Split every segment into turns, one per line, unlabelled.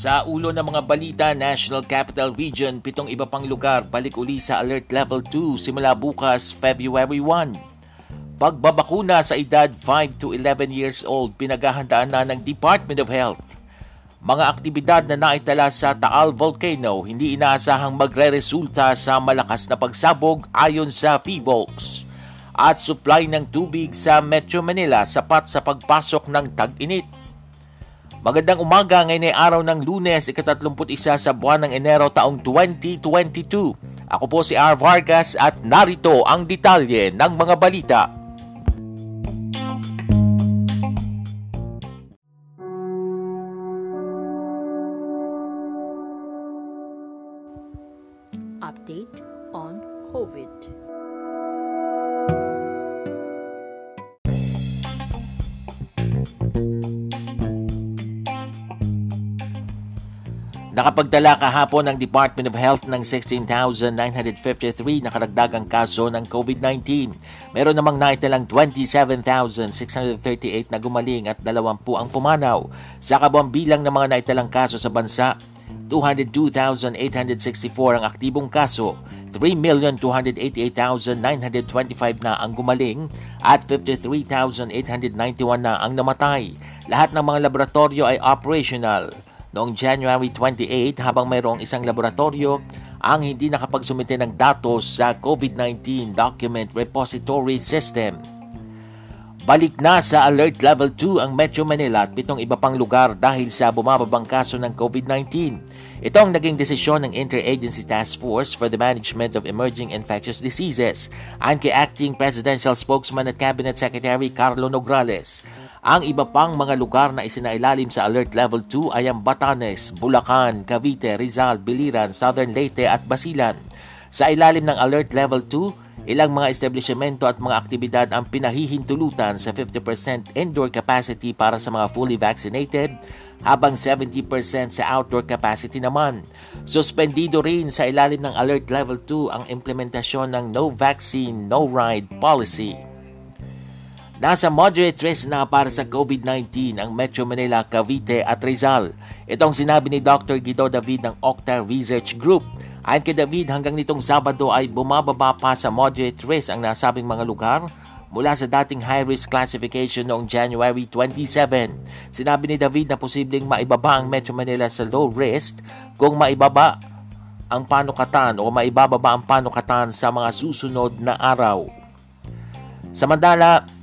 Sa ulo ng mga balita, National Capital Region, pitong iba pang lugar balik uli sa Alert Level 2 simula bukas February 1. Pagbabakuna sa edad 5 to 11 years old, pinaghahandaan na ng Department of Health. Mga aktibidad na naitala sa Taal Volcano hindi inaasahang magre-resulta sa malakas na pagsabog ayon sa PVOLCS. At supply ng tubig sa Metro Manila sapat sa pagpasok ng tag-init. Magandang umaga ngayon ay araw ng lunes, ika-31 sa buwan ng Enero taong 2022. Ako po si R. Vargas at narito ang detalye ng mga balita. Nakapagdala kahapon ng Department of Health ng 16,953 na karagdagang kaso ng COVID-19. Meron namang naitalang 27,638 na gumaling at 20 ang pumanaw. Sa kabuang bilang ng mga naitalang kaso sa bansa, 202,864 ang aktibong kaso, 3,288,925 na ang gumaling at 53,891 na ang namatay. Lahat ng mga laboratorio ay operational noong January 28 habang mayroong isang laboratorio ang hindi nakapagsumite ng datos sa COVID-19 Document Repository System. Balik na sa Alert Level 2 ang Metro Manila at pitong iba pang lugar dahil sa bumababang kaso ng COVID-19. Ito ang naging desisyon ng Interagency Task Force for the Management of Emerging Infectious Diseases ang kay Acting Presidential Spokesman at Cabinet Secretary Carlo Nograles. Ang iba pang mga lugar na isinailalim sa Alert Level 2 ay ang Batanes, Bulacan, Cavite, Rizal, Biliran, Southern Leyte at Basilan. Sa ilalim ng Alert Level 2, ilang mga establishmento at mga aktibidad ang pinahihintulutan sa 50% indoor capacity para sa mga fully vaccinated habang 70% sa outdoor capacity naman. Suspendido rin sa ilalim ng Alert Level 2 ang implementasyon ng No Vaccine, No Ride policy. Nasa moderate risk na para sa COVID-19 ang Metro Manila, Cavite at Rizal. Itong sinabi ni Dr. Guido David ng Octa Research Group. Ayon kay David, hanggang nitong Sabado ay bumababa pa sa moderate risk ang nasabing mga lugar mula sa dating high-risk classification noong January 27. Sinabi ni David na posibleng maibaba ang Metro Manila sa low risk kung maibaba ang panukatan o maibababa ang panukatan sa mga susunod na araw. Samantala,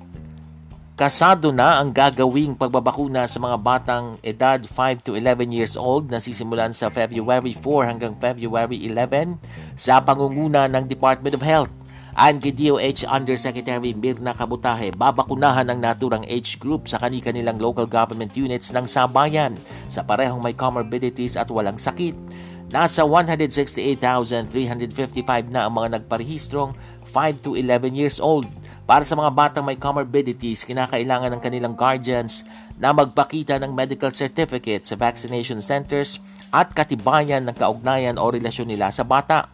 Kasado na ang gagawing pagbabakuna sa mga batang edad 5 to 11 years old na sisimulan sa February 4 hanggang February 11 sa pangunguna ng Department of Health. Ayon kay DOH Undersecretary Mirna Kabutahe, babakunahan ang naturang age group sa kani-kanilang local government units ng sabayan sa parehong may comorbidities at walang sakit. Nasa 168,355 na ang mga nagparehistrong 5 to 11 years old. Para sa mga batang may comorbidities, kinakailangan ng kanilang guardians na magpakita ng medical certificate sa vaccination centers at katibayan ng kaugnayan o relasyon nila sa bata.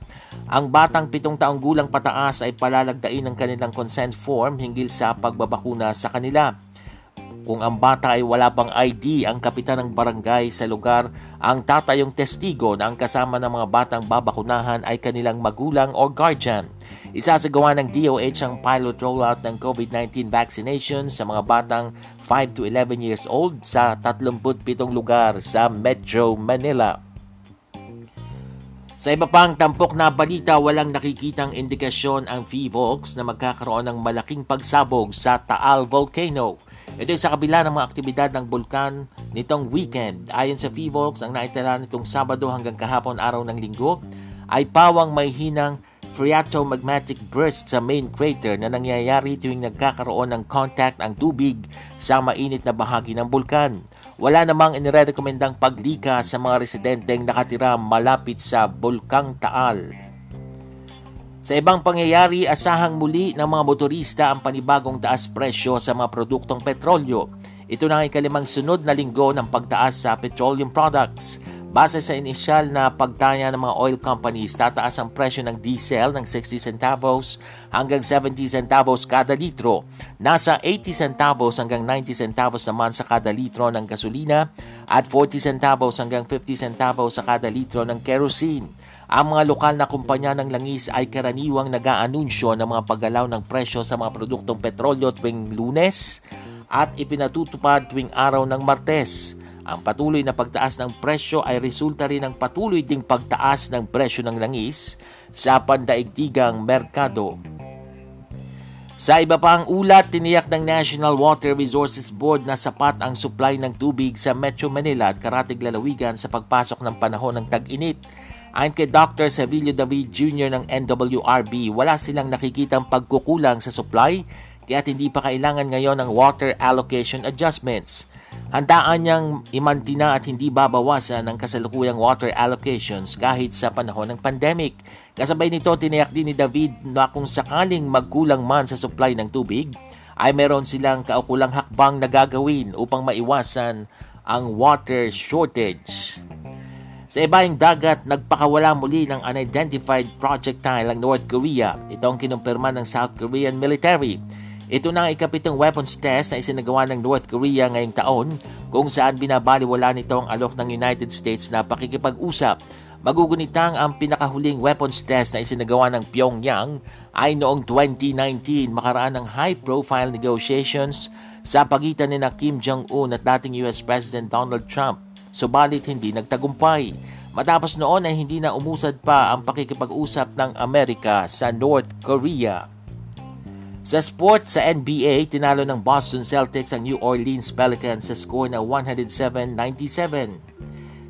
Ang batang pitong taong gulang pataas ay palalagdain ng kanilang consent form hinggil sa pagbabakuna sa kanila. Kung ang bata ay wala pang ID, ang kapitan ng barangay sa lugar ang tatayong testigo na ang kasama ng mga batang babakunahan ay kanilang magulang o guardian. Isasagawa ng DOH ang pilot rollout ng COVID-19 vaccination sa mga batang 5 to 11 years old sa 37 lugar sa Metro Manila. Sa iba pang tampok na balita, walang nakikitang indikasyon ang VVOX na magkakaroon ng malaking pagsabog sa Taal Volcano. Ito sa kabila ng mga aktibidad ng bulkan nitong weekend. Ayon sa VVOX, ang naitala nitong Sabado hanggang kahapon araw ng linggo ay pawang may hinang phreatomagmatic burst sa main crater na nangyayari tuwing nagkakaroon ng contact ang tubig sa mainit na bahagi ng bulkan. Wala namang inirekomendang paglika sa mga residenteng nakatira malapit sa Bulkang Taal. Sa ibang pangyayari, asahang muli ng mga motorista ang panibagong taas presyo sa mga produktong petrolyo. Ito na ang ikalimang sunod na linggo ng pagtaas sa petroleum products. Base sa inisyal na pagtaya ng mga oil companies, tataas ang presyo ng diesel ng 60 centavos hanggang 70 centavos kada litro. Nasa 80 centavos hanggang 90 centavos naman sa kada litro ng gasolina at 40 centavos hanggang 50 centavos sa kada litro ng kerosene. Ang mga lokal na kumpanya ng langis ay karaniwang nag-aanunsyo ng mga paggalaw ng presyo sa mga produktong petrolyo tuwing lunes at ipinatutupad tuwing araw ng martes. Ang patuloy na pagtaas ng presyo ay resulta rin ng patuloy ding pagtaas ng presyo ng langis sa pandaigdigang merkado. Sa iba pang ulat, tiniyak ng National Water Resources Board na sapat ang supply ng tubig sa Metro Manila at karatig lalawigan sa pagpasok ng panahon ng tag-init. Ayon kay Dr. Sevilio David Jr. ng NWRB, wala silang nakikitang pagkukulang sa supply kaya hindi pa kailangan ngayon ng water allocation adjustments. Handaan niyang imantina at hindi babawasan ang kasalukuyang water allocations kahit sa panahon ng pandemic. Kasabay nito, tiniyak din ni David na kung sakaling magkulang man sa supply ng tubig, ay meron silang kaukulang hakbang na gagawin upang maiwasan ang water shortage. Sa ibaing dagat, nagpakawala muli ng unidentified projectile ang North Korea. Ito ang kinumpirma ng South Korean military. Ito na ang ikapitong weapons test na isinagawa ng North Korea ngayong taon kung saan binabaliwala nito ang alok ng United States na pakikipag-usap. Magugunitang ang pinakahuling weapons test na isinagawa ng Pyongyang ay noong 2019 makaraan ng high-profile negotiations sa pagitan ni na Kim Jong-un at dating US President Donald Trump. Subalit hindi nagtagumpay. Matapos noon ay hindi na umusad pa ang pakikipag-usap ng Amerika sa North Korea. Sa sport sa NBA, tinalo ng Boston Celtics ang New Orleans Pelicans sa score na 107-97.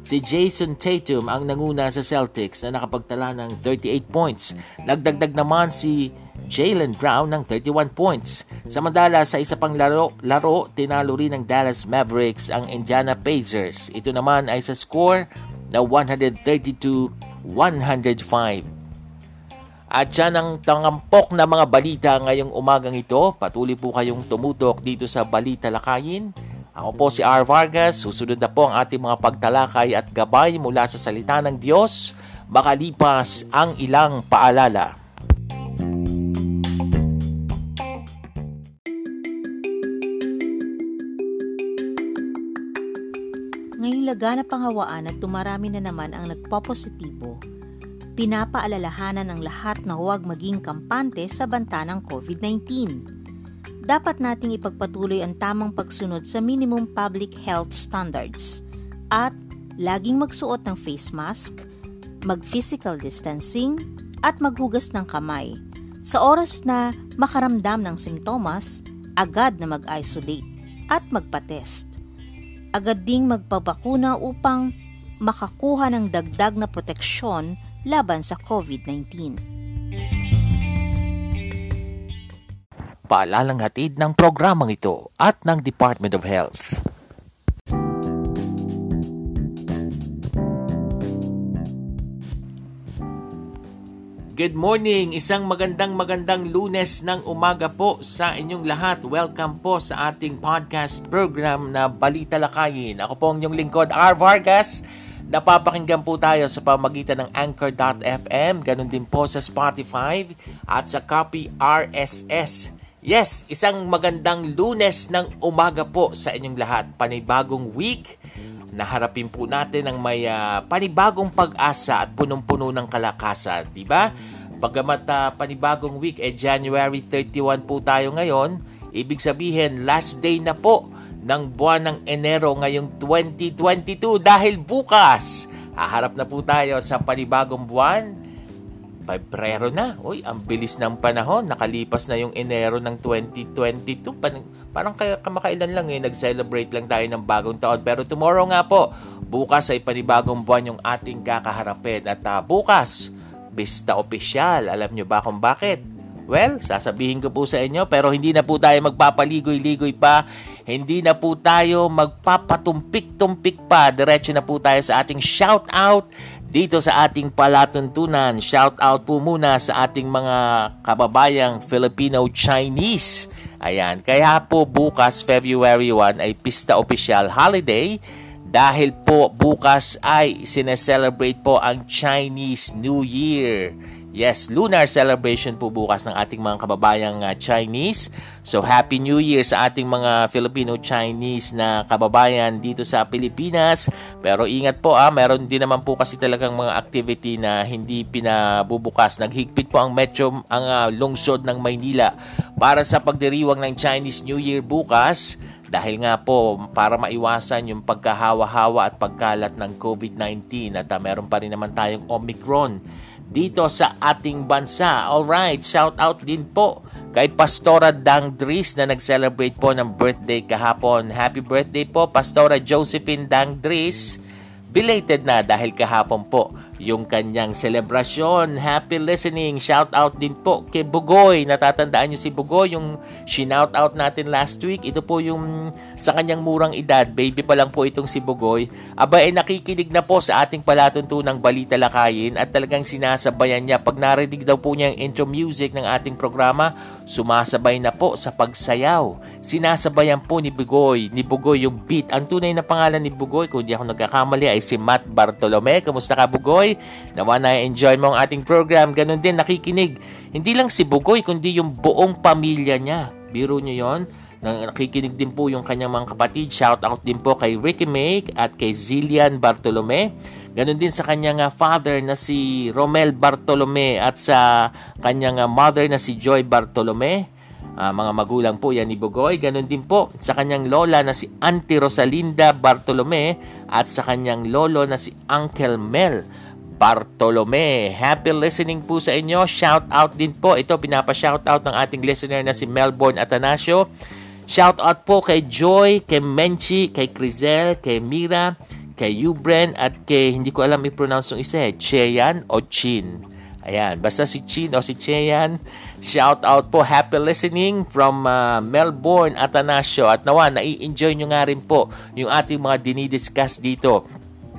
Si Jason Tatum ang nanguna sa Celtics na nakapagtala ng 38 points. Nagdagdag naman si Jalen Brown ng 31 points. Samantala sa isa pang laro, laro tinalo rin ng Dallas Mavericks ang Indiana Pacers. Ito naman ay sa score na 132-105. At yan ang tangampok na mga balita ngayong umagang ito. Patuloy po kayong tumutok dito sa Balita Lakayin. Ako po si R. Vargas. Susunod na po ang ating mga pagtalakay at gabay mula sa salita ng Diyos. Makalipas ang ilang paalala.
Laganap ang hawaan at tumarami na naman ang nagpopositibo pinapaalalahanan ng lahat na huwag maging kampante sa banta ng COVID-19. Dapat nating ipagpatuloy ang tamang pagsunod sa minimum public health standards at laging magsuot ng face mask, mag-physical distancing, at maghugas ng kamay. Sa oras na makaramdam ng simptomas, agad na mag-isolate at magpa-test. Agad ding magpabakuna upang makakuha ng dagdag na proteksyon laban sa COVID-19.
Paalalang hatid ng programang ito at ng Department of Health. Good morning! Isang magandang magandang lunes ng umaga po sa inyong lahat. Welcome po sa ating podcast program na Balita Lakayin. Ako po ang inyong lingkod, R. Vargas Napapakinggan po tayo sa pamagitan ng Anchor.fm, ganun din po sa Spotify at sa Copy RSS. Yes, isang magandang lunes ng umaga po sa inyong lahat. Panibagong week, naharapin po natin ang may uh, panibagong pag-asa at punong-puno ng kalakasan, di ba? Bagamat uh, panibagong week, eh January 31 po tayo ngayon, ibig sabihin last day na po ng buwan ng Enero ngayong 2022 dahil bukas haharap na po tayo sa panibagong buwan. Pebrero na. Uy, ang bilis ng panahon. Nakalipas na yung Enero ng 2022. Parang, parang kaya kamakailan lang eh. Nag-celebrate lang tayo ng bagong taon. Pero tomorrow nga po, bukas ay panibagong buwan yung ating kakaharapin. At uh, bukas, pista opisyal. Alam nyo ba kung bakit? Well, sasabihin ko po sa inyo pero hindi na po tayo magpapaligoy-ligoy pa. Hindi na po tayo magpapatumpik-tumpik pa. Diretso na po tayo sa ating shout out dito sa ating palatuntunan. Shout out po muna sa ating mga kababayang Filipino-Chinese. Ayan, kaya po bukas February 1 ay pista official holiday dahil po bukas ay sineselebrate po ang Chinese New Year. Yes, lunar celebration po bukas ng ating mga kababayang uh, Chinese. So Happy New Year sa ating mga Filipino-Chinese na kababayan dito sa Pilipinas. Pero ingat po ah, meron din naman po kasi talagang mga activity na hindi pinabubukas. Naghigpit po ang metro ang uh, lungsod ng Maynila para sa pagdiriwang ng Chinese New Year bukas dahil nga po para maiwasan yung pagkahawa-hawa at pagkalat ng COVID-19 at uh, meron pa rin naman tayong Omicron dito sa ating bansa. Alright, shout out din po kay Pastora Dang Dries na nag-celebrate po ng birthday kahapon. Happy birthday po Pastora Josephine Dang Dries. Belated na dahil kahapon po yung kanyang selebrasyon. Happy listening. Shout out din po kay Bugoy. Natatandaan niyo si Bugoy, yung shinout out natin last week. Ito po yung sa kanyang murang edad. Baby pa lang po itong si Bugoy. Aba ay nakikinig na po sa ating palatuntunang balita lakayin at talagang sinasabayan niya. Pag narinig daw po niya yung intro music ng ating programa, sumasabay na po sa pagsayaw. Sinasabayan po ni Bugoy, ni Bugoy yung beat. Ang tunay na pangalan ni Bugoy, kung di ako nagkakamali, ay si Matt Bartolome. Kamusta ka Bugoy? Nawa na enjoy mo ang ating program. Ganon din nakikinig. Hindi lang si Bugoy, kundi yung buong pamilya niya. Biro niyo yon nakikinig din po yung kanyang mga kapatid. Shout out din po kay Ricky May at kay Zillian Bartolome. Ganon din sa kanyang uh, father na si Romel Bartolome at sa kanyang uh, mother na si Joy Bartolome. Uh, mga magulang po yan ni Bugoy. Ganon din po sa kanyang lola na si Auntie Rosalinda Bartolome at sa kanyang lolo na si Uncle Mel Bartolome. Happy listening po sa inyo. Shout out din po. Ito pinapa-shout out ng ating listener na si Melbourne Atanasio. Shout out po kay Joy, kay Menchi, kay Crizel, kay Mira, kay Ubren at kay hindi ko alam i-pronounce yung isa eh, Cheyan o Chin. Ayan, basta si Chin o si Cheyan. Shout out po, happy listening from uh, Melbourne, Atanasio. At nawa, nai-enjoy nyo nga rin po yung ating mga dinidiscuss dito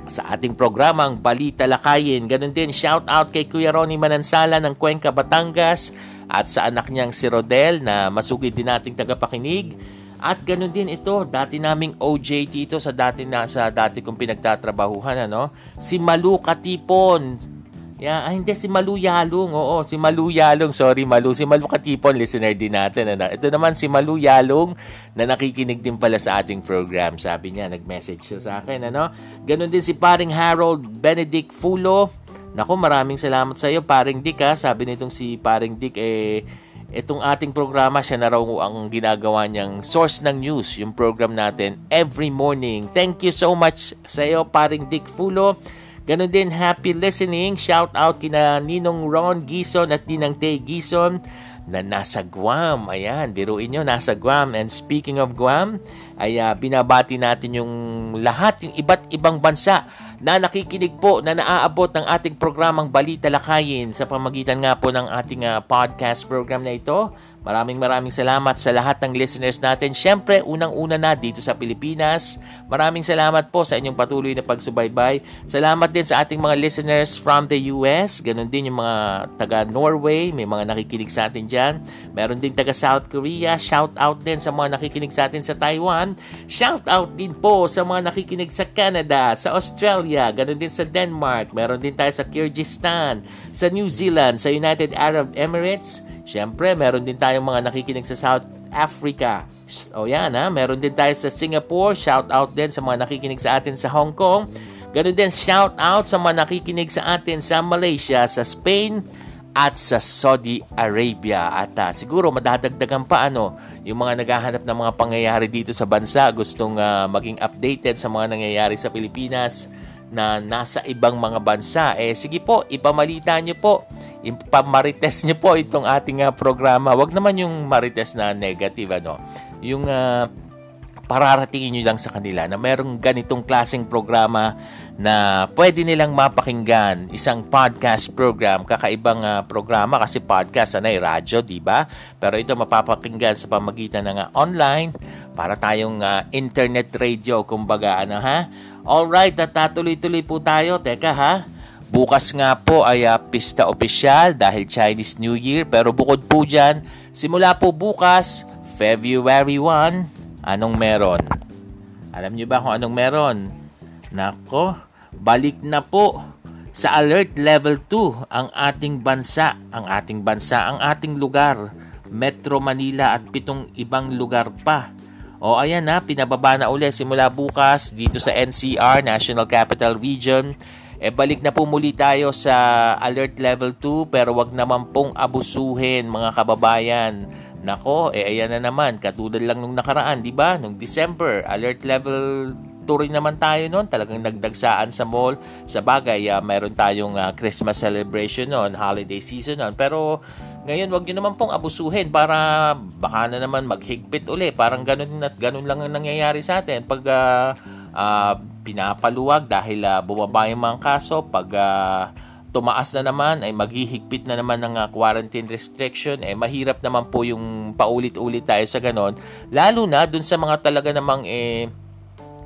sa ating programang Balita Lakayin. Ganon din, shout out kay Kuya Ronnie Manansala ng Cuenca, Batangas at sa anak niyang si Rodel na masugid din nating tagapakinig. At ganun din ito, dati naming OJT ito sa dati na sa dati kong pinagtatrabahuhan ano, si Malu Katipon Yeah, ah, hindi si Malu Yalong. Oo, si Malu Yalong. Sorry, Malu. Si Malu Katipon, listener din natin. Ano? Ito naman si Malu Yalong na nakikinig din pala sa ating program. Sabi niya, nag-message siya sa akin. Ano? Ganon din si paring Harold Benedict Fulo. Nako, maraming salamat sa iyo, paring Dick. Ha? Sabi nitong si paring Dick, eh, itong ating programa, siya na raw ang ginagawa niyang source ng news, yung program natin, every morning. Thank you so much sa iyo, paring Dick Fulo. Ganon din, happy listening. Shout out kina Ninong Ron Gison at Ninang Tay Gison na nasa Guam. Ayan, biruin nyo, nasa Guam. And speaking of Guam, ay uh, binabati natin yung lahat, yung iba't ibang bansa na nakikinig po, na naaabot ng ating programang Balita Lakayin sa pamagitan nga po ng ating uh, podcast program na ito. Maraming maraming salamat sa lahat ng listeners natin. Siyempre, unang-una na dito sa Pilipinas. Maraming salamat po sa inyong patuloy na pagsubaybay. Salamat din sa ating mga listeners from the US. Ganon din yung mga taga Norway. May mga nakikinig sa atin dyan. Meron din taga South Korea. Shout out din sa mga nakikinig sa atin sa Taiwan. Shout out din po sa mga nakikinig sa Canada, sa Australia, ganon din sa Denmark. Meron din tayo sa Kyrgyzstan, sa New Zealand, sa United Arab Emirates, Siyempre, meron din tayong mga nakikinig sa South Africa. O yan ha, meron din tayo sa Singapore. Shout out din sa mga nakikinig sa atin sa Hong Kong. Ganun din, shout out sa mga nakikinig sa atin sa Malaysia, sa Spain, at sa Saudi Arabia. At uh, siguro madadagdagan pa ano, yung mga naghahanap ng mga pangyayari dito sa bansa, gustong uh, maging updated sa mga nangyayari sa Pilipinas na nasa ibang mga bansa. Eh sige po, ipamalita nyo po, ipamarites nyo po itong ating uh, programa. Wag naman yung marites na negative ano. Yung uh, pararatingin nyo lang sa kanila na merong ganitong klaseng programa na pwede nilang mapakinggan. Isang podcast program, kakaibang uh, programa kasi podcast, ano, radyo, di ba? Pero ito mapapakinggan sa pamagitan ng uh, online para tayong uh, internet radio, kumbaga, ano ha? Alright, at tuloy-tuloy po tayo. Teka ha, Bukas nga po ay uh, pista opisyal dahil Chinese New Year pero bukod po dyan, simula po bukas, February 1, anong meron? Alam niyo ba kung anong meron? Nako, balik na po sa alert level 2 ang ating bansa, ang ating bansa, ang ating lugar, Metro Manila at pitong ibang lugar pa. O ayan na, pinababa na uli simula bukas dito sa NCR, National Capital Region eh balik na po muli tayo sa alert level 2 pero wag naman pong abusuhin mga kababayan. Nako, eh ayan na naman, katulad lang nung nakaraan, di ba? Nung December, alert level 2 rin naman tayo noon. Talagang nagdagsaan sa mall. Sa bagay, uh, meron tayong uh, Christmas celebration noon, holiday season noon. Pero ngayon, wag niyo naman pong abusuhin para baka na naman maghigpit uli. Parang ganun at ganun lang ang nangyayari sa atin. Pag uh, uh, pinapaluwag dahil uh, bumaba yung mga kaso. Pag uh, tumaas na naman ay maghihigpit na naman ng uh, quarantine restriction. Eh, mahirap naman po yung paulit-ulit tayo sa ganon. Lalo na dun sa mga talaga namang eh,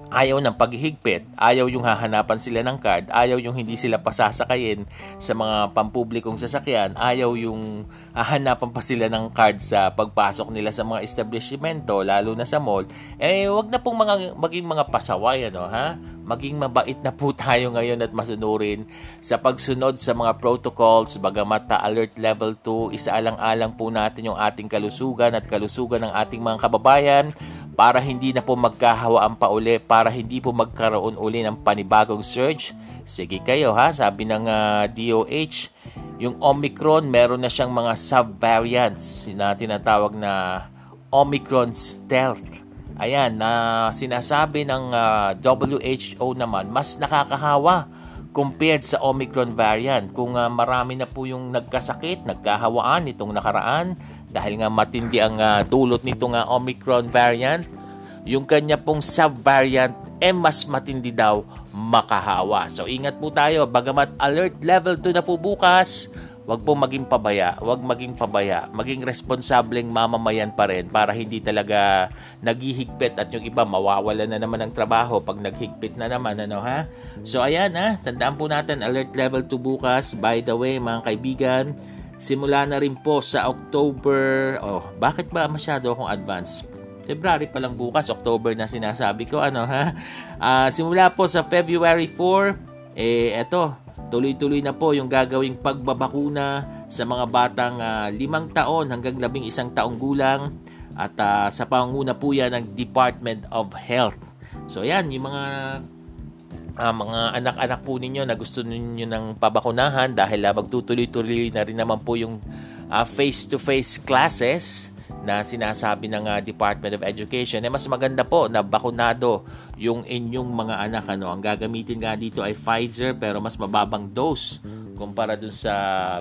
ayaw ng paghihigpit, ayaw yung hahanapan sila ng card, ayaw yung hindi sila pasasakayin sa mga pampublikong sasakyan, ayaw yung hahanapan pa sila ng card sa pagpasok nila sa mga establishmento, lalo na sa mall, eh wag na pong mga, maging mga pasaway, ano, ha? Maging mabait na po tayo ngayon at masunurin sa pagsunod sa mga protocols, bagamat ta alert level 2, isaalang-alang po natin yung ating kalusugan at kalusugan ng ating mga kababayan, para hindi na po magkahawaan pa uli, para hindi po magkaroon uli ng panibagong surge. Sige kayo ha, sabi ng uh, ah, DOH, yung Omicron meron na siyang mga subvariants na tinatawag na Omicron stealth. Ayan, na sinasabi ng uh, ah, WHO naman, mas nakakahawa compared sa Omicron variant. Kung uh, marami na po yung nagkasakit, nagkahawaan itong nakaraan, dahil nga matindi ang uh, dulot nito nga Omicron variant, yung kanya pong subvariant eh mas matindi daw makahawa. So ingat po tayo, bagamat alert level 2 na po bukas, wag po maging pabaya, wag maging pabaya, maging responsableng mamamayan pa rin para hindi talaga naghihigpit at yung iba mawawala na naman ng trabaho pag naghigpit na naman ano ha. So ayan ha, tandaan po natin alert level 2 bukas. By the way mga kaibigan, Simula na rin po sa October. Oh, bakit ba masyado akong advance? February pa lang bukas, October na sinasabi ko, ano ha? Uh, simula po sa February 4, eh eto, tuloy-tuloy na po yung gagawing pagbabakuna sa mga batang uh, limang taon hanggang labing isang taong gulang at uh, sa panguna po yan ng Department of Health. So yan, yung mga uh, mga anak-anak po ninyo na gusto ninyo ng pabakunahan dahil uh, magtutuloy-tuloy na rin naman po yung uh, face-to-face classes na sinasabi ng uh, Department of Education, eh mas maganda po na bakunado yung inyong mga anak. Ano? Ang gagamitin nga dito ay Pfizer pero mas mababang dose kumpara dun sa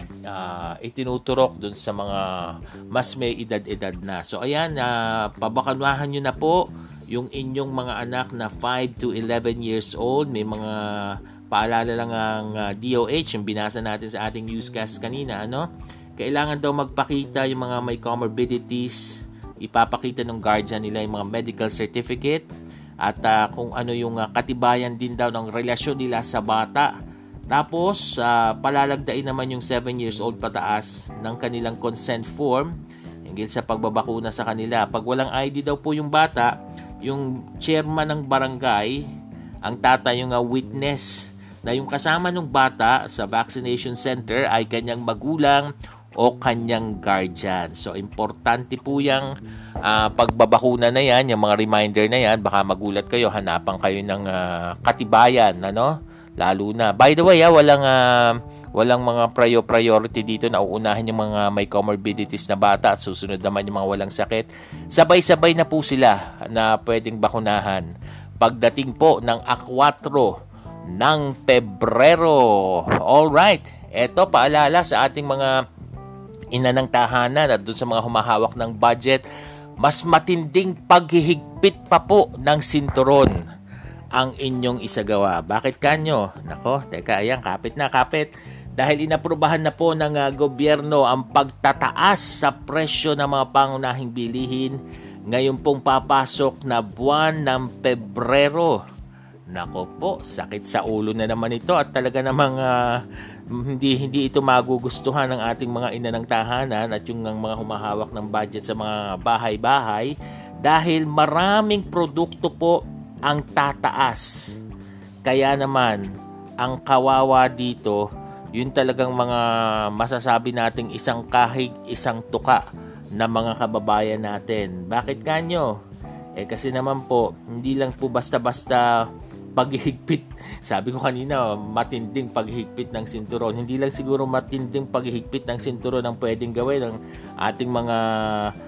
uh, itinuturok dun sa mga mas may edad-edad na. So ayan, uh, pabakunahan nyo na po yung inyong mga anak na 5 to 11 years old, may mga paalala lang ang uh, ah, DOH, yung binasa natin sa ating newscast kanina, ano? Kailangan daw magpakita yung mga may comorbidities, ipapakita ng guardian nila yung mga medical certificate at uh, kung ano yung uh, katibayan din daw ng relasyon nila sa bata. Tapos, uh, palalagdain naman yung 7 years old pataas ng kanilang consent form hinggil sa pagbabakuna sa kanila. Pag walang ID daw po yung bata, yung chairman ng barangay, ang tatay yung uh, witness na yung kasama ng bata sa vaccination center ay kanyang magulang o kanyang guardian. So, importante po yung uh, pagbabakuna na yan, yung mga reminder na yan. Baka magulat kayo, hanapan kayo ng uh, katibayan, ano? Lalo na. By the way, ah, walang uh, walang mga prior priority dito na uunahin yung mga may comorbidities na bata at susunod naman yung mga walang sakit. Sabay-sabay na po sila na pwedeng bakunahan. Pagdating po ng A4 ng Pebrero. All right. Ito paalala sa ating mga ina ng tahanan at doon sa mga humahawak ng budget mas matinding paghihigpit pa po ng sinturon ang inyong isagawa. Bakit kanyo? Nako, teka, ayan, kapit na, kapit. Dahil inaprubahan na po ng uh, gobyerno ang pagtataas sa presyo ng mga pangunahing bilihin ngayon pong papasok na buwan ng Pebrero. Nako po, sakit sa ulo na naman ito at talaga namang uh, hindi hindi ito magugustuhan ng ating mga ina ng tahanan at yung mga humahawak ng budget sa mga bahay-bahay dahil maraming produkto po ang tataas. Kaya naman, ang kawawa dito, yun talagang mga masasabi nating isang kahig, isang tuka na mga kababayan natin. Bakit kanyo? Eh kasi naman po, hindi lang po basta-basta paghihigpit. Sabi ko kanina, matinding paghihigpit ng sinturon. Hindi lang siguro matinding paghihigpit ng sinturon ang pwedeng gawin ng ating mga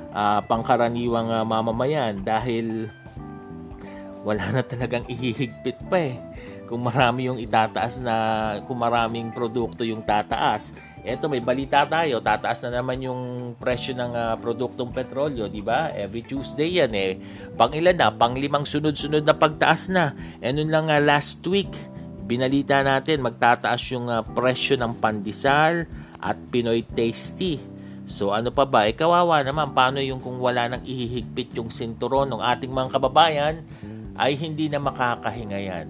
uh, pangkaraniwang uh, mamamayan dahil wala na talagang ihihigpit pa eh. Kung marami yung itataas na, kung maraming produkto yung tataas, Eto may balita tayo, tataas na naman yung presyo ng uh, produktong petrolyo, di ba? Every Tuesday yan eh. Pang ilan na, pang limang sunod-sunod na pagtaas na. E nun lang uh, last week, binalita natin magtataas yung uh, presyo ng pandesal at Pinoy Tasty. So ano pa ba? E kawawa naman, paano yung kung wala nang ihihigpit yung sinturon ng ating mga kababayan ay hindi na makakahinga yan.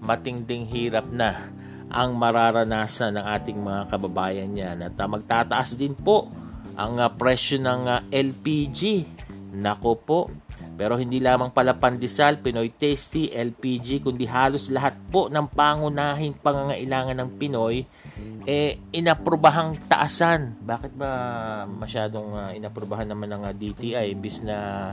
Matinding hirap na ang mararanasan ng ating mga kababayan niyan. At uh, magtataas din po ang uh, presyo ng uh, ah, LPG. Nako po. Pero hindi lamang pala pandesal, Pinoy Tasty, LPG, kundi halos lahat po ng pangunahing pangangailangan ng Pinoy eh inaprobahang taasan. Bakit ba masyadong uh, inaprubahan naman ng uh, DTI bis na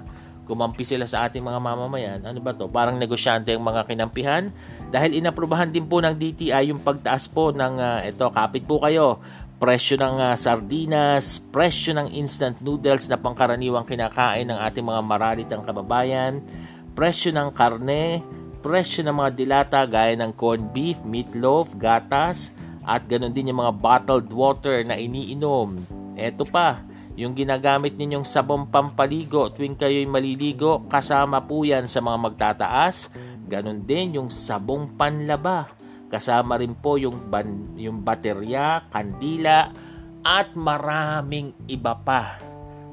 kumampi sila sa ating mga mamamayan? Ano ba to? Parang negosyante ang mga kinampihan dahil inaprubahan din po ng DTI yung pagtaas po ng uh, ito, kapit po kayo, presyo ng uh, sardinas, presyo ng instant noodles na pangkaraniwang kinakain ng ating mga maralitang kababayan, presyo ng karne, presyo ng mga dilata gaya ng corned beef, meatloaf, gatas, at ganoon din yung mga bottled water na iniinom. Ito pa, yung ginagamit ninyong sabong pampaligo tuwing kayo'y maliligo, kasama po yan sa mga magtataas Ganon din yung sabong panlaba. Kasama rin po yung, ban, yung baterya, kandila, at maraming iba pa.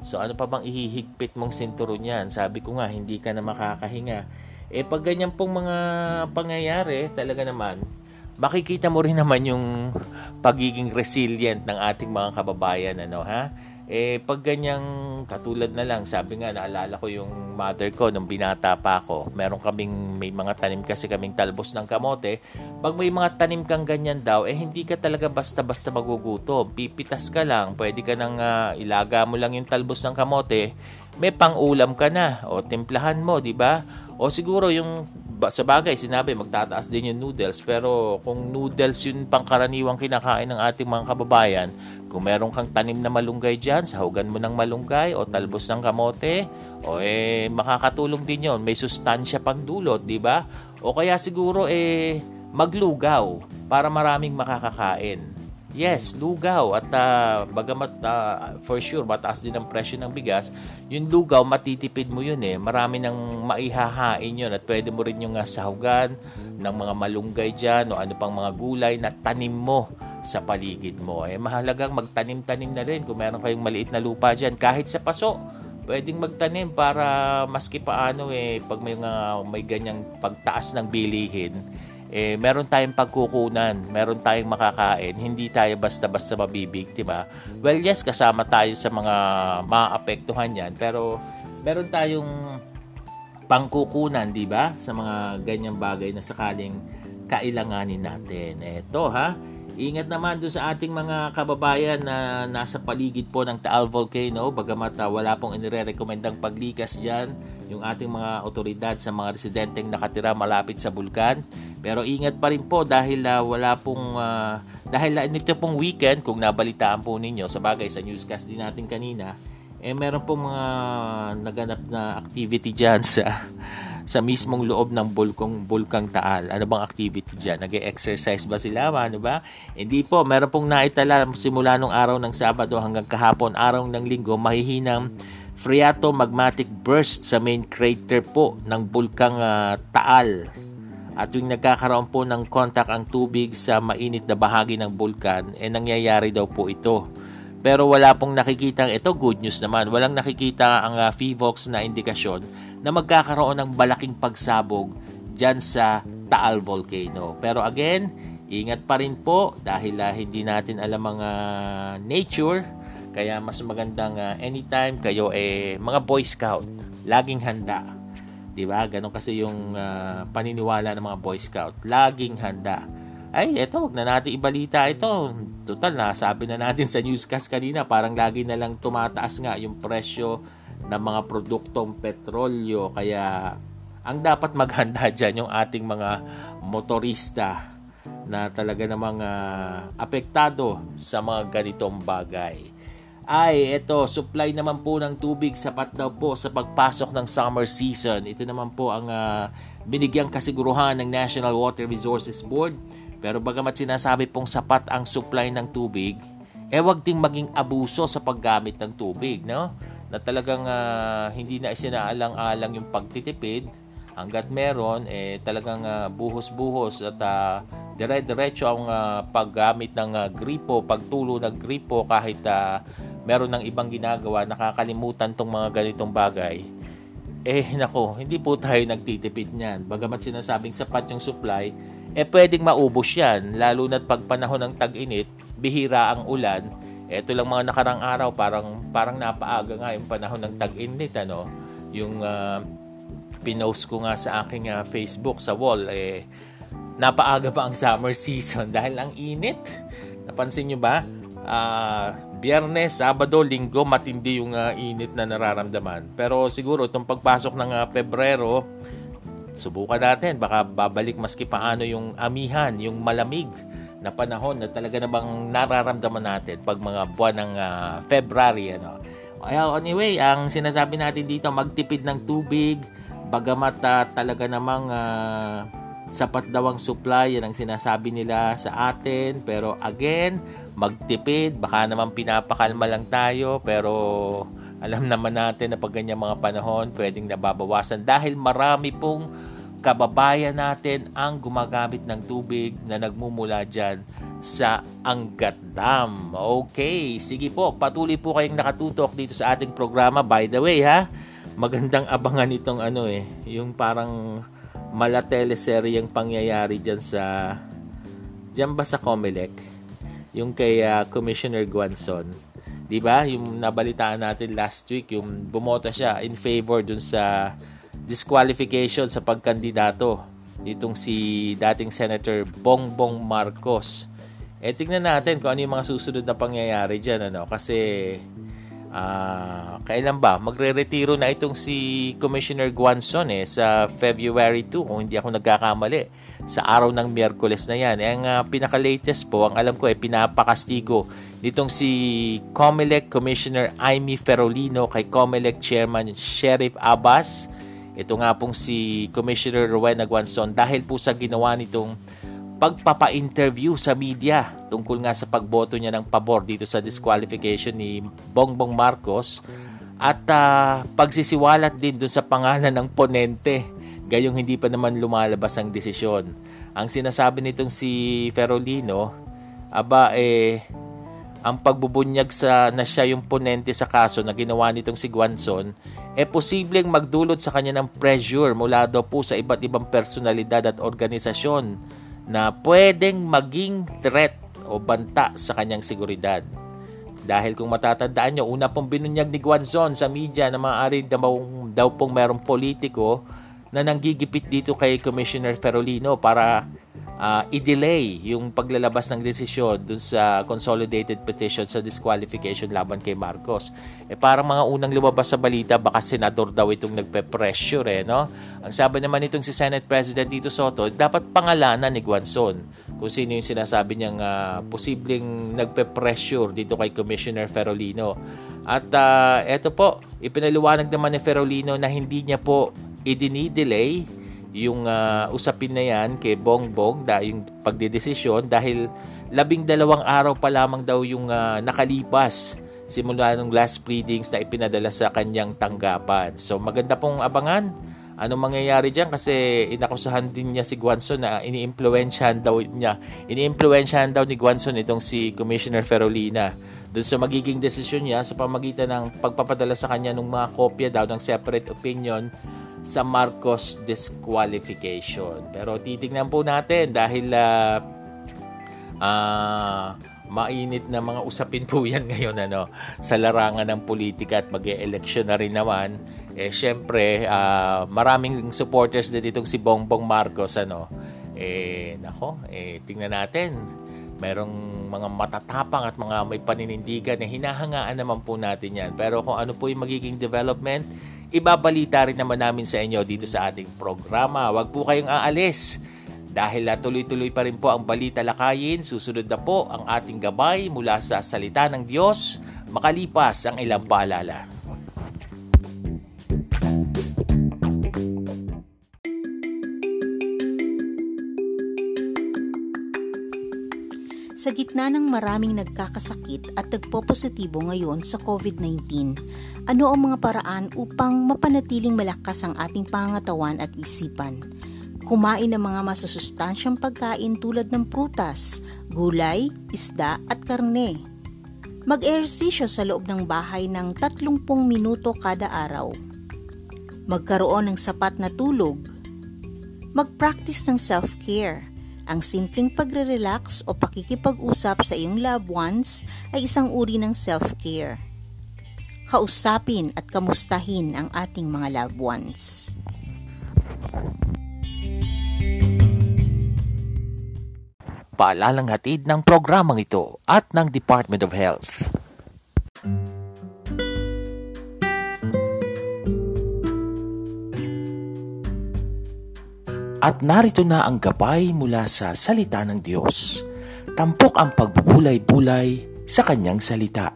So ano pa bang ihihigpit mong sinturon yan? Sabi ko nga, hindi ka na makakahinga. Eh pag ganyan pong mga pangyayari, talaga naman, makikita mo rin naman yung pagiging resilient ng ating mga kababayan. Ano, ha? Eh, pag ganyang katulad na lang, sabi nga, naalala ko yung mother ko nung binata pa ako. Meron kaming, may mga tanim kasi kaming talbos ng kamote. Pag may mga tanim kang ganyan daw, eh hindi ka talaga basta-basta magugutom. Pipitas ka lang, pwede ka nang uh, ilaga mo lang yung talbos ng kamote. May pang-ulam ka na, o timplahan mo, di ba? O siguro yung sa bagay, sinabi magtataas din yung noodles pero kung noodles yun pangkaraniwang kinakain ng ating mga kababayan, kung meron kang tanim na malunggay dyan, sahugan mo ng malunggay o talbos ng kamote, o eh makakatulong din yon may sustansya pang dulot, di ba? O kaya siguro eh maglugaw para maraming makakakain. Yes, lugaw at uh, bagamat uh, for sure mataas din ang presyo ng bigas, yung lugaw matitipid mo yun eh. Marami nang maihahain yun at pwede mo rin yung uh, sahugan ng mga malunggay dyan o ano pang mga gulay na tanim mo sa paligid mo. Eh mahalagang magtanim-tanim na rin kung meron kayong maliit na lupa dyan kahit sa paso. Pwedeng magtanim para maski paano eh pag may, mga, may ganyang pagtaas ng bilihin eh, meron tayong pagkukunan, meron tayong makakain, hindi tayo basta-basta mabibiktima. Well, yes, kasama tayo sa mga maapektuhan yan, pero meron tayong pangkukunan, di ba? Sa mga ganyang bagay na sakaling kailanganin natin. Eto ha, Ingat naman doon sa ating mga kababayan na nasa paligid po ng Taal Volcano, bagamat uh, wala pong inire-recommendang paglikas dyan, yung ating mga otoridad sa mga residenteng nakatira malapit sa bulkan. Pero ingat pa rin po dahil uh, wala pong uh, dahil uh, nito pong weekend kung nabalitaan po ninyo sa bagay sa newscast din natin kanina eh meron pong mga naganap na activity diyan sa sa mismong loob ng bulkong bulkang Taal. Ano bang activity diyan? Nag-exercise ba sila? Ano ba? Hindi po, meron pong naitala simula nung araw ng Sabado hanggang kahapon, araw ng Linggo, mahihinang phreatomagmatic burst sa main crater po ng bulkang uh, Taal. At yung nagkakaroon po ng contact ang tubig sa mainit na bahagi ng bulkan, eh nangyayari daw po ito. Pero wala pong nakikita, ito good news naman, walang nakikita ang uh, FIVOX na indikasyon na magkakaroon ng malaking pagsabog dyan sa Taal Volcano. Pero again, ingat pa rin po dahil uh, hindi natin alam uh, nature kaya mas magandang uh, anytime kayo eh mga Boy Scout, laging handa. 'Di ba? Ganon kasi yung uh, paniniwala ng mga Boy Scout, laging handa. Ay, eto, wag na natin ibalita ito. Total na, sabi na natin sa newscast kanina, parang lagi na lang tumataas nga yung presyo ng mga produktong petrolyo. Kaya, ang dapat maghanda dyan yung ating mga motorista na talaga namang uh, apektado sa mga ganitong bagay ay ito, supply naman po ng tubig sapat daw po sa pagpasok ng summer season. Ito naman po ang uh, binigyang kasiguruhan ng National Water Resources Board. Pero bagamat sinasabi pong sapat ang supply ng tubig, eh wag ding maging abuso sa paggamit ng tubig, no? Na talagang uh, hindi na isinaalang-alang yung pagtitipid hanggat meron eh talagang uh, buhos-buhos at uh, dire-diretso ang uh, paggamit ng uh, gripo, pagtulo ng gripo kahit uh, meron ng ibang ginagawa, nakakalimutan tong mga ganitong bagay, eh nako, hindi po tayo nagtitipid niyan. Bagamat sinasabing sapat yung supply, eh pwedeng maubos yan. Lalo na't pag panahon ng tag-init, bihira ang ulan. Ito lang mga nakarang araw, parang, parang napaaga nga yung panahon ng tag-init. Ano? Yung uh, pinost ko nga sa aking uh, Facebook sa wall, eh, napaaga pa ang summer season dahil ang init. Napansin nyo ba? Uh, Biyernes, Sabado, Linggo, matindi yung uh, init na nararamdaman. Pero siguro itong pagpasok ng uh, Pebrero, subukan natin. Baka babalik maski paano yung amihan, yung malamig na panahon na talaga namang nararamdaman natin pag mga buwan ng uh, February. Ano. Well, anyway, ang sinasabi natin dito, magtipid ng tubig, bagamat uh, talaga namang uh, sapat daw ang supply, yan ang sinasabi nila sa atin. Pero again, magtipid, baka naman pinapakalma lang tayo, pero alam naman natin na pag ganyan mga panahon, pwedeng nababawasan dahil marami pong kababayan natin ang gumagamit ng tubig na nagmumula dyan sa Angat Dam. Okay, sige po, patuloy po kayong nakatutok dito sa ating programa. By the way, ha, magandang abangan itong ano eh, yung parang mala teleseryeng pangyayari dyan sa dyan ba sa Comelec yung kay uh, Commissioner Guanzon di ba yung nabalitaan natin last week yung bumoto siya in favor dun sa disqualification sa pagkandidato nitong si dating Senator Bongbong Marcos eh tingnan natin kung ano yung mga susunod na pangyayari dyan ano kasi Uh, kailan ba? Magre-retiro na itong si Commissioner Guanzon eh, sa February 2 kung hindi ako nagkakamali. Sa araw ng Miyerkules na yan. Eh, ang uh, pinaka-latest po, ang alam ko eh, pinapakastigo nitong si COMELEC Commissioner Amy Ferolino kay COMELEC Chairman Sheriff Abbas. Ito nga pong si Commissioner Rowena Guanzon dahil po sa ginawa nitong pagpapa-interview sa media tungkol nga sa pagboto niya ng pabor dito sa disqualification ni Bongbong Marcos at uh, pagsisiwalat din dun sa pangalan ng ponente gayong hindi pa naman lumalabas ang desisyon. Ang sinasabi nitong si Ferolino, aba eh ang pagbubunyag sa na siya yung ponente sa kaso na ginawa nitong si Guanzon, eh posibleng magdulot sa kanya ng pressure mula daw po sa iba't ibang personalidad at organisasyon na pwedeng maging threat o banta sa kanyang seguridad. Dahil kung matatandaan nyo, una pong binunyag ni Guanzon sa media na maaari daw pong merong politiko na nanggigipit dito kay Commissioner Ferolino para uh, i-delay yung paglalabas ng desisyon dun sa consolidated petition sa disqualification laban kay Marcos. Eh parang mga unang lumabas sa balita, baka senador daw itong nagpe-pressure eh, no? Ang sabi naman itong si Senate President Tito Soto, dapat pangalanan ni Guanzon kung sino yung sinasabi niyang uh, posibleng nagpe-pressure dito kay Commissioner Ferolino. At uh, eto po, ipinaliwanag naman ni Ferolino na hindi niya po idinidelay yung uh, usapin na yan kay Bongbong da yung pagdedesisyon dahil labing dalawang araw pa lamang daw yung uh, nakalipas simula nung last pleadings na ipinadala sa kanyang tanggapan. So maganda pong abangan anong mangyayari diyan kasi inakusahan din niya si Guanson na iniimpluwensyahan daw niya. Iniimpluwensyahan daw ni Guanson itong si Commissioner Ferolina doon sa magiging desisyon niya sa pamagitan ng pagpapadala sa kanya ng mga kopya daw ng separate opinion sa Marcos disqualification. Pero titingnan po natin dahil uh, uh, mainit na mga usapin po yan ngayon ano sa larangan ng politika at mag-e-election na rin naman. Eh syempre uh, maraming supporters din itong si Bongbong Marcos ano. Eh nako eh tingnan natin. Merong mga matatapang at mga may paninindigan na hinahangaan naman po natin yan. Pero kung ano po yung magiging development ibabalita rin naman namin sa inyo dito sa ating programa. Wag po kayong aalis. Dahil tuloy-tuloy pa rin po ang balita lakayin, susunod na po ang ating gabay mula sa salita ng Diyos, makalipas ang ilang paalala.
Gitna ng maraming nagkakasakit at nagpo-positibo ngayon sa COVID-19, ano ang mga paraan upang mapanatiling malakas ang ating pangatawan at isipan? Kumain ng mga masusustansyang pagkain tulad ng prutas, gulay, isda at karne. Mag-ehersisyo sa loob ng bahay ng 30 minuto kada araw. Magkaroon ng sapat na tulog. Mag-practice ng self-care. Ang simpleng pagre-relax o pakikipag-usap sa iyong loved ones ay isang uri ng self-care. Kausapin at kamustahin ang ating mga loved ones.
Paalalang hatid ng programang ito at ng Department of Health. At narito na ang gabay mula sa salita ng Diyos. Tampok ang pagbubulay-bulay sa kanyang salita.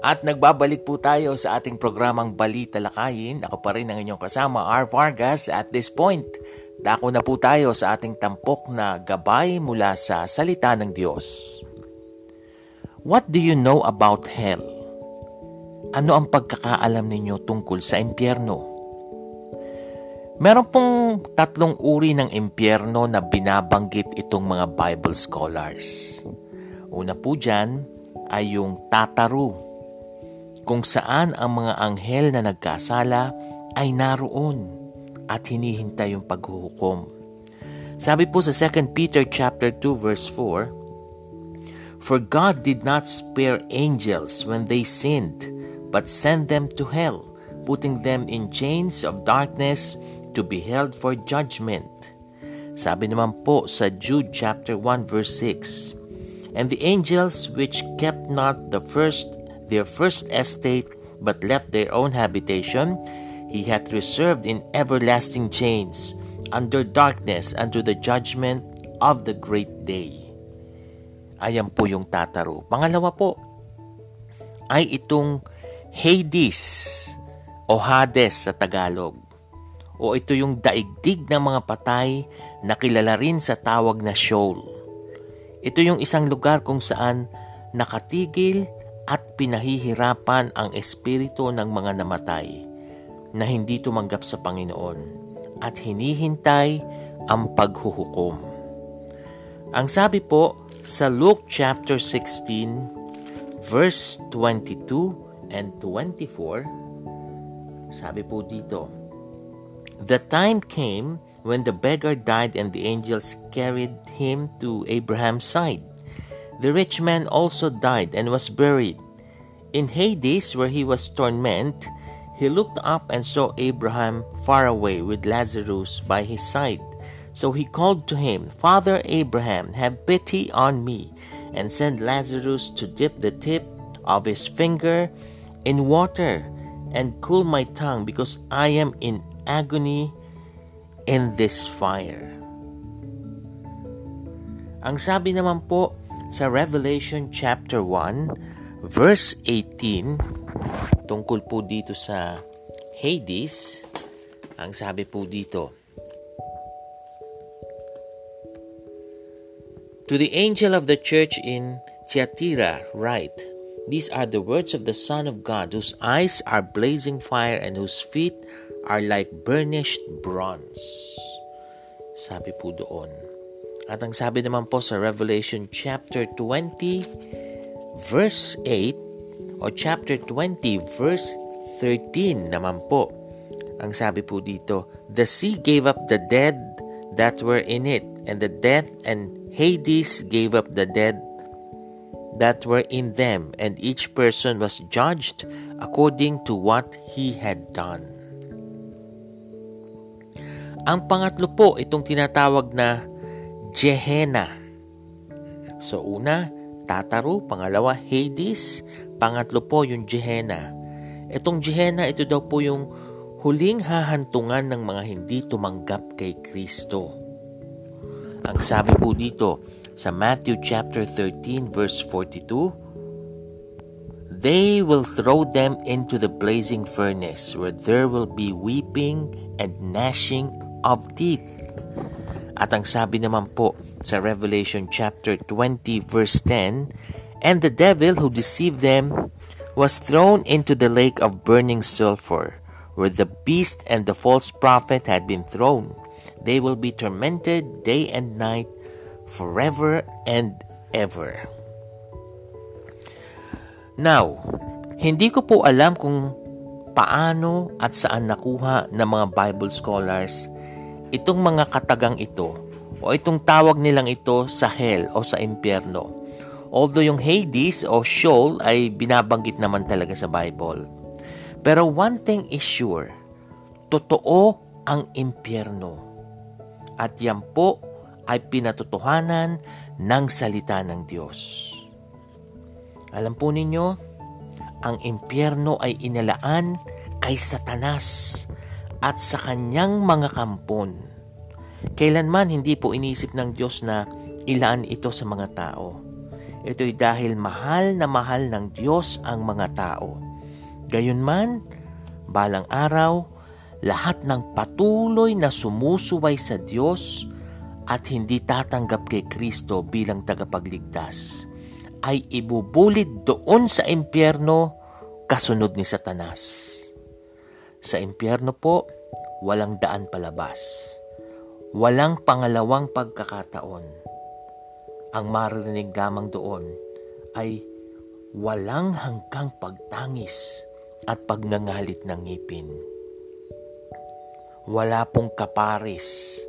At nagbabalik po tayo sa ating programang Balita Lakayin. Ako pa rin ang inyong kasama, R. Vargas. At this point, dako na po tayo sa ating tampok na gabay mula sa salita ng Diyos. What do you know about hell? Ano ang pagkakaalam ninyo tungkol sa impyerno? Meron pong tatlong uri ng impyerno na binabanggit itong mga Bible scholars. Una po dyan ay yung tataru kung saan ang mga anghel na nagkasala ay naroon at hinihintay yung paghuhukom. Sabi po sa 2 Peter chapter 2 verse 4, For God did not spare angels when they sinned, but sent them to hell, putting them in chains of darkness to be held for judgment. Sabi naman po sa Jude chapter 1 verse 6, And the angels which kept not the first their first estate, but left their own habitation, he hath reserved in everlasting chains, under darkness, unto the judgment of the great day. Ayan po yung tataro. Pangalawa po, ay itong Hades o Hades sa Tagalog. O ito yung daigdig ng mga patay na kilala rin sa tawag na Sheol. Ito yung isang lugar kung saan nakatigil at pinahihirapan ang espiritu ng mga namatay na hindi tumanggap sa Panginoon at hinihintay ang paghuhukom. Ang sabi po sa Luke chapter 16 verse 22 and 24 sabi po dito The time came when the beggar died and the angels carried him to Abraham's side The rich man also died and was buried. In Hades, where he was tormented, he looked up and saw Abraham far away with Lazarus by his side. So he called to him, Father Abraham, have pity on me, and send Lazarus to dip the tip of his finger in water and cool my tongue, because I am in agony in this fire. Ang sabi naman po, sa Revelation chapter 1 verse 18 tungkol po dito sa Hades Ang sabi po dito, To the angel of the church in Thyatira write, These are the words of the Son of God, whose eyes are blazing fire and whose feet are like burnished bronze. Sabi po doon. At ang sabi naman po sa Revelation chapter 20 verse 8 o chapter 20 verse 13 naman po. Ang sabi po dito, The sea gave up the dead that were in it, and the death and Hades gave up the dead that were in them, and each person was judged according to what he had done. Ang pangatlo po, itong tinatawag na Gehenna. So una, Tataru, pangalawa, Hades, pangatlo po yung Gehenna. Itong Gehenna, ito daw po yung huling hahantungan ng mga hindi tumanggap kay Kristo. Ang sabi po dito sa Matthew chapter 13 verse 42, They will throw them into the blazing furnace where there will be weeping and gnashing of teeth. At ang sabi naman po sa Revelation chapter 20 verse 10, And the devil who deceived them was thrown into the lake of burning sulfur, where the beast and the false prophet had been thrown. They will be tormented day and night forever and ever. Now, hindi ko po alam kung paano at saan nakuha ng mga Bible scholars itong mga katagang ito o itong tawag nilang ito sa hell o sa impyerno. Although yung Hades o Sheol ay binabanggit naman talaga sa Bible. Pero one thing is sure, totoo ang impyerno. At yan po ay pinatotohanan ng salita ng Diyos. Alam po ninyo, ang impyerno ay inalaan kay Satanas at sa kanyang mga kampon. Kailanman hindi po inisip ng Diyos na ilaan ito sa mga tao. Ito'y dahil mahal na mahal ng Diyos ang mga tao. Gayunman, balang araw, lahat ng patuloy na sumusuway sa Diyos at hindi tatanggap kay Kristo bilang tagapagligtas ay ibubulid doon sa impyerno kasunod ni Satanas. Sa impyerno po, walang daan palabas. Walang pangalawang pagkakataon. Ang maririnig lamang doon ay walang hanggang pagtangis at pagngangalit ng ngipin. Wala pong kaparis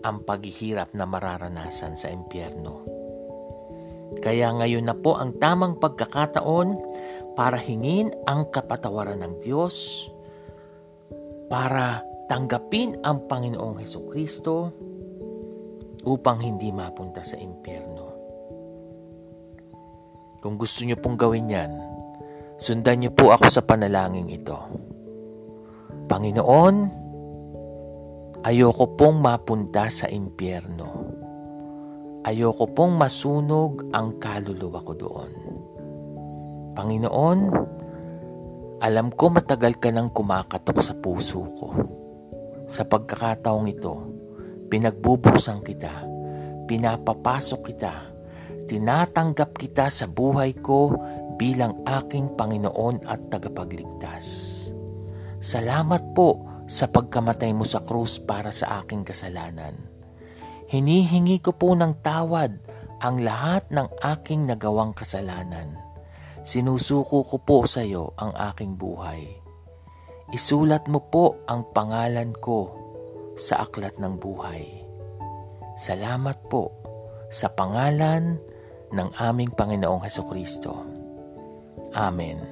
ang paghihirap na mararanasan sa impyerno. Kaya ngayon na po ang tamang pagkakataon para hingin ang kapatawaran ng Diyos para tanggapin ang Panginoong Heso Kristo upang hindi mapunta sa impyerno. Kung gusto niyo pong gawin yan, sundan niyo po ako sa panalangin ito. Panginoon, ayoko pong mapunta sa impyerno. Ayoko pong masunog ang kaluluwa ko doon. Panginoon, alam ko matagal ka nang kumakatok sa puso ko. Sa pagkakataong ito, pinagbubuksan kita, pinapapasok kita, tinatanggap kita sa buhay ko bilang aking Panginoon at tagapagligtas. Salamat po sa pagkamatay mo sa krus para sa aking kasalanan. Hinihingi ko po ng tawad ang lahat ng aking nagawang kasalanan Sinusuko ko po sa iyo ang aking buhay. Isulat mo po ang pangalan ko sa aklat ng buhay. Salamat po sa pangalan ng aming Panginoong Heso Kristo. Amen.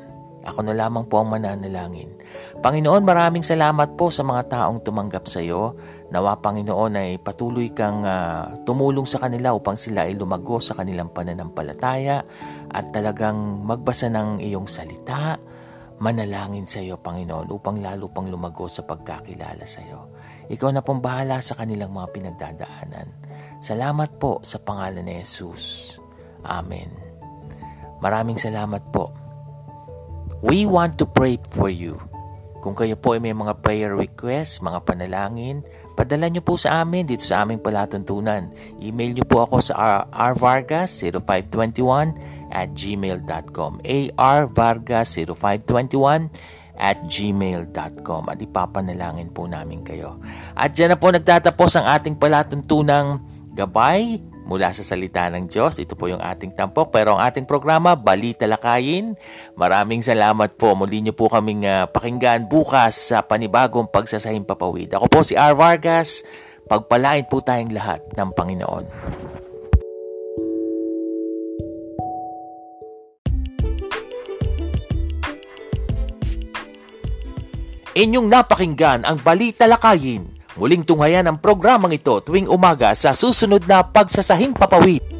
Ako na lamang po ang mananalangin. Panginoon, maraming salamat po sa mga taong tumanggap sa iyo. Nawa, Panginoon, ay patuloy kang uh, tumulong sa kanila upang sila ay lumago sa kanilang pananampalataya at talagang magbasa ng iyong salita, manalangin sa iyo, Panginoon, upang lalo pang lumago sa pagkakilala sa iyo. Ikaw na pong bahala sa kanilang mga pinagdadaanan. Salamat po sa pangalan ni Jesus. Amen. Maraming salamat po. We want to pray for you. Kung kayo po ay may mga prayer requests, mga panalangin, padala nyo po sa amin dito sa aming palatuntunan. Email nyo po ako sa rvargas0521 at gmail.com arvargas0521 at gmail.com at ipapanalangin po namin kayo. At dyan na po nagtatapos ang ating palatuntunang gabay mula sa salita ng Diyos. Ito po yung ating tampok. Pero ang ating programa, Balita Lakayin. Maraming salamat po. Muli niyo po kaming uh, pakinggan bukas sa panibagong pagsasahim papawid. Ako po si R. Vargas. Pagpalain po tayong lahat ng Panginoon. Inyong napakinggan ang Balita Lakayin. Muling tunghayan ang programang ito tuwing umaga sa susunod na Pagsasahing Papawid.